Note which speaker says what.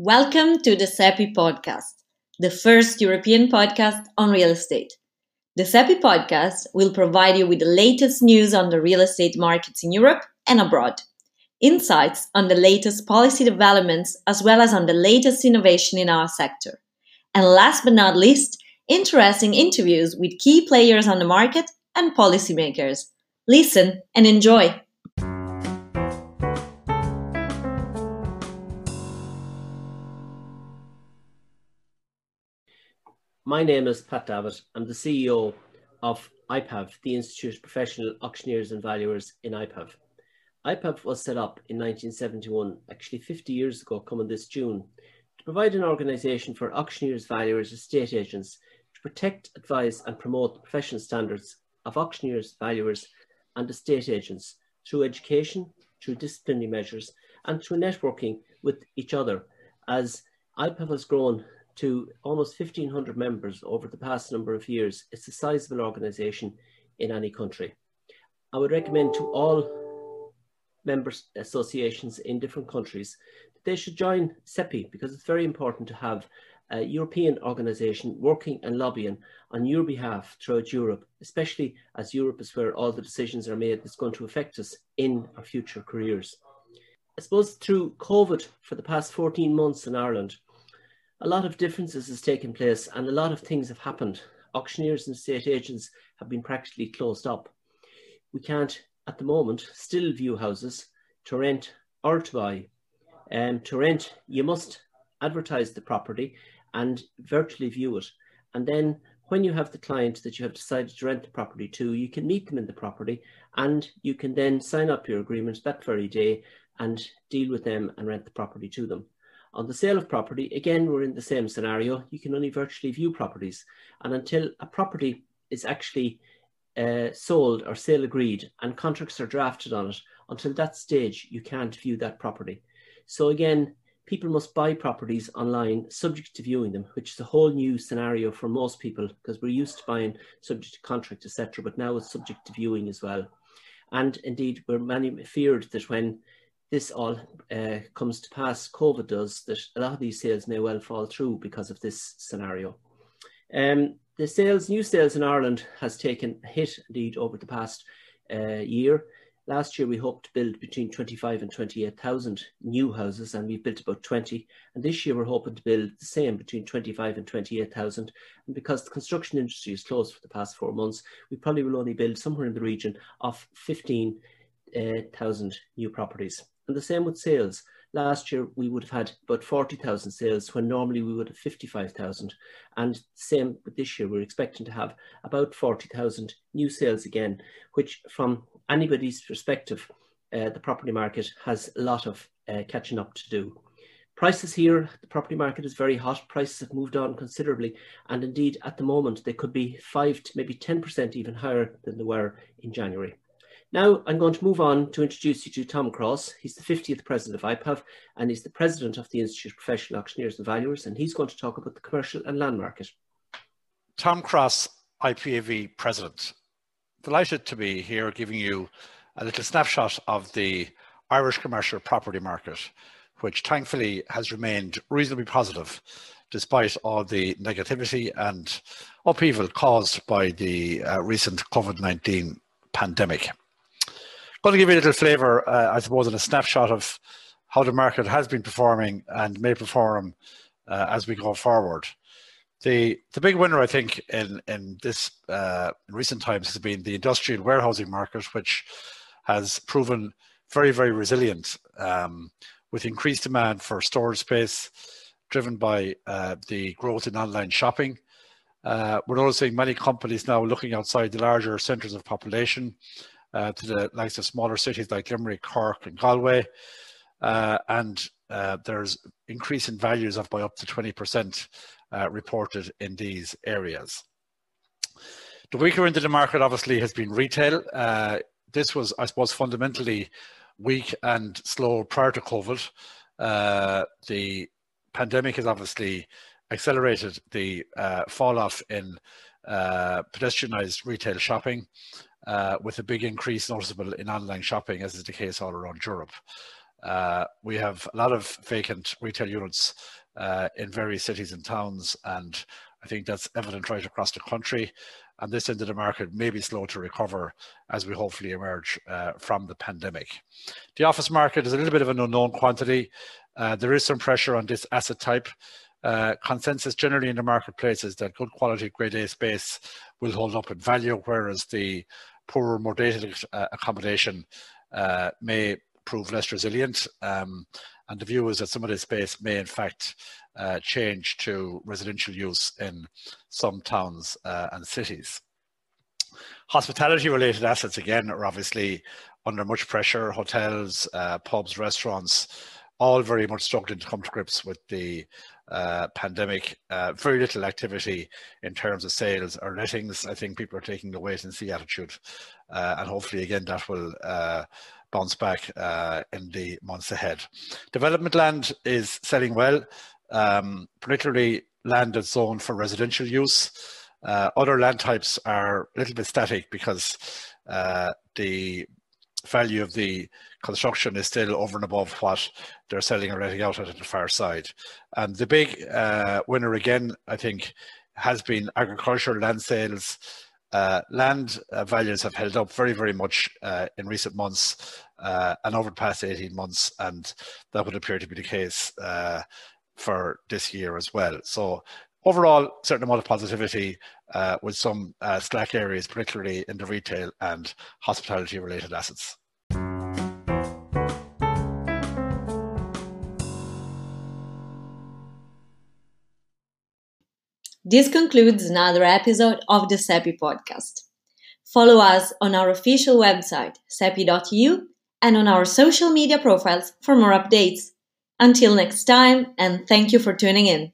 Speaker 1: Welcome to the CEPI podcast, the first European podcast on real estate. The CEPI podcast will provide you with the latest news on the real estate markets in Europe and abroad, insights on the latest policy developments, as well as on the latest innovation in our sector. And last but not least, interesting interviews with key players on the market and policymakers. Listen and enjoy.
Speaker 2: My name is Pat Davitt. I'm the CEO of IPAV, the Institute of Professional Auctioneers and Valuers in IPAV. IPAV was set up in 1971, actually 50 years ago, coming this June, to provide an organisation for auctioneers, valuers, estate agents to protect, advise, and promote the professional standards of auctioneers, valuers, and estate agents through education, through disciplinary measures, and through networking with each other as IPAV has grown to almost 1,500 members over the past number of years. It's a sizable organisation in any country. I would recommend to all member associations in different countries that they should join CEPI because it's very important to have a European organisation working and lobbying on your behalf throughout Europe, especially as Europe is where all the decisions are made that's going to affect us in our future careers. I suppose through COVID for the past 14 months in Ireland, a lot of differences has taken place and a lot of things have happened. Auctioneers and estate agents have been practically closed up. We can't, at the moment, still view houses to rent or to buy. Um, to rent, you must advertise the property and virtually view it. And then when you have the client that you have decided to rent the property to, you can meet them in the property and you can then sign up your agreement that very day and deal with them and rent the property to them. On the sale of property, again, we're in the same scenario. You can only virtually view properties. And until a property is actually uh, sold or sale agreed and contracts are drafted on it, until that stage, you can't view that property. So again, people must buy properties online subject to viewing them, which is a whole new scenario for most people because we're used to buying subject to contract, etc. But now it's subject to viewing as well. And indeed, we're many feared that when this all uh, comes to pass, COVID does, that a lot of these sales may well fall through because of this scenario. Um, the sales, new sales in Ireland has taken a hit indeed over the past uh, year. Last year we hoped to build between 25 and 28,000 new houses and we've built about 20. And this year we're hoping to build the same between 25 and 28,000. And because the construction industry is closed for the past four months, we probably will only build somewhere in the region of 15,000 uh, new properties. And the same with sales. Last year, we would have had about 40,000 sales when normally we would have 55,000. And same with this year, we're expecting to have about 40,000 new sales again, which from anybody's perspective, uh, the property market has a lot of uh, catching up to do. Prices here, the property market is very hot. Prices have moved on considerably. And indeed, at the moment, they could be 5 to maybe 10% even higher than they were in January. Now I'm going to move on to introduce you to Tom Crosse. He's the 50th president of IPAV and he's the president of the Institute of Professional Auctioneers and Valuers and he's going to talk about the commercial and land market.
Speaker 3: Tom Crosse, IPAV president. Delighted to be here giving you a little snapshot of the Irish commercial property market, which thankfully has remained reasonably positive despite all the negativity and upheaval caused by the uh, recent COVID 19 pandemic going to give you a little flavour, uh, I suppose, in a snapshot of how the market has been performing and may perform uh, as we go forward. The the big winner, I think, in in this uh, recent times has been the industrial warehousing market, which has proven very very resilient um, with increased demand for storage space, driven by uh, the growth in online shopping. Uh, we're also seeing many companies now looking outside the larger centres of population uh, to the likes of smaller cities like Limerick, Cork, and Galway. Uh, and uh, there's increase in values of by up to 20% uh, reported in these areas. The weaker end of the market obviously has been retail. Uh, this was, I suppose, fundamentally weak and slow prior to COVID. Uh, the pandemic has obviously accelerated the fall off in pedestrianised retail shopping uh, with a big increase noticeable in online shopping, as is the case all around Europe. Uh, we have a lot of vacant retail units uh, in various cities and towns, and I think that's evident right across the country. And this end of the market may be slow to recover as we hopefully emerge uh, from the pandemic. The office market is a little bit of an unknown quantity. Uh, there is some pressure on this asset type. Uh, consensus generally in the marketplace is that good quality grade A space will hold up in value, whereas the poorer, more dated uh, accommodation uh, may prove less resilient. Um, and the view is that some of this space may in fact uh, change to residential use in some towns uh, and cities. Hospitality related assets again are obviously under much pressure. Hotels, uh, pubs, restaurants, all very much struggling to come to grips with the uh, pandemic. Uh, very little activity in terms of sales or lettings. I think people are taking a wait and see attitude, uh, and hopefully again that will uh, bounce back uh, in the months ahead. Development land is selling well, um, particularly land that's zoned for residential use. Uh, other land types are a little bit static because the value of the construction is still over and above what they're selling or letting out at the far side. And the big uh, winner again, I think, has been agricultural land sales. Uh, land uh, values have held up very, very much uh, in recent months uh, and over the past 18 months, and that would appear to be the case uh, for this year as well. So overall, certain amount of positivity uh, with some uh, slack areas, particularly in the retail and hospitality related assets.
Speaker 1: This concludes another episode of the CEPI podcast. Follow us on our official website, cepi.eu, and on our social media profiles for more updates. Until next time, and thank you for tuning in.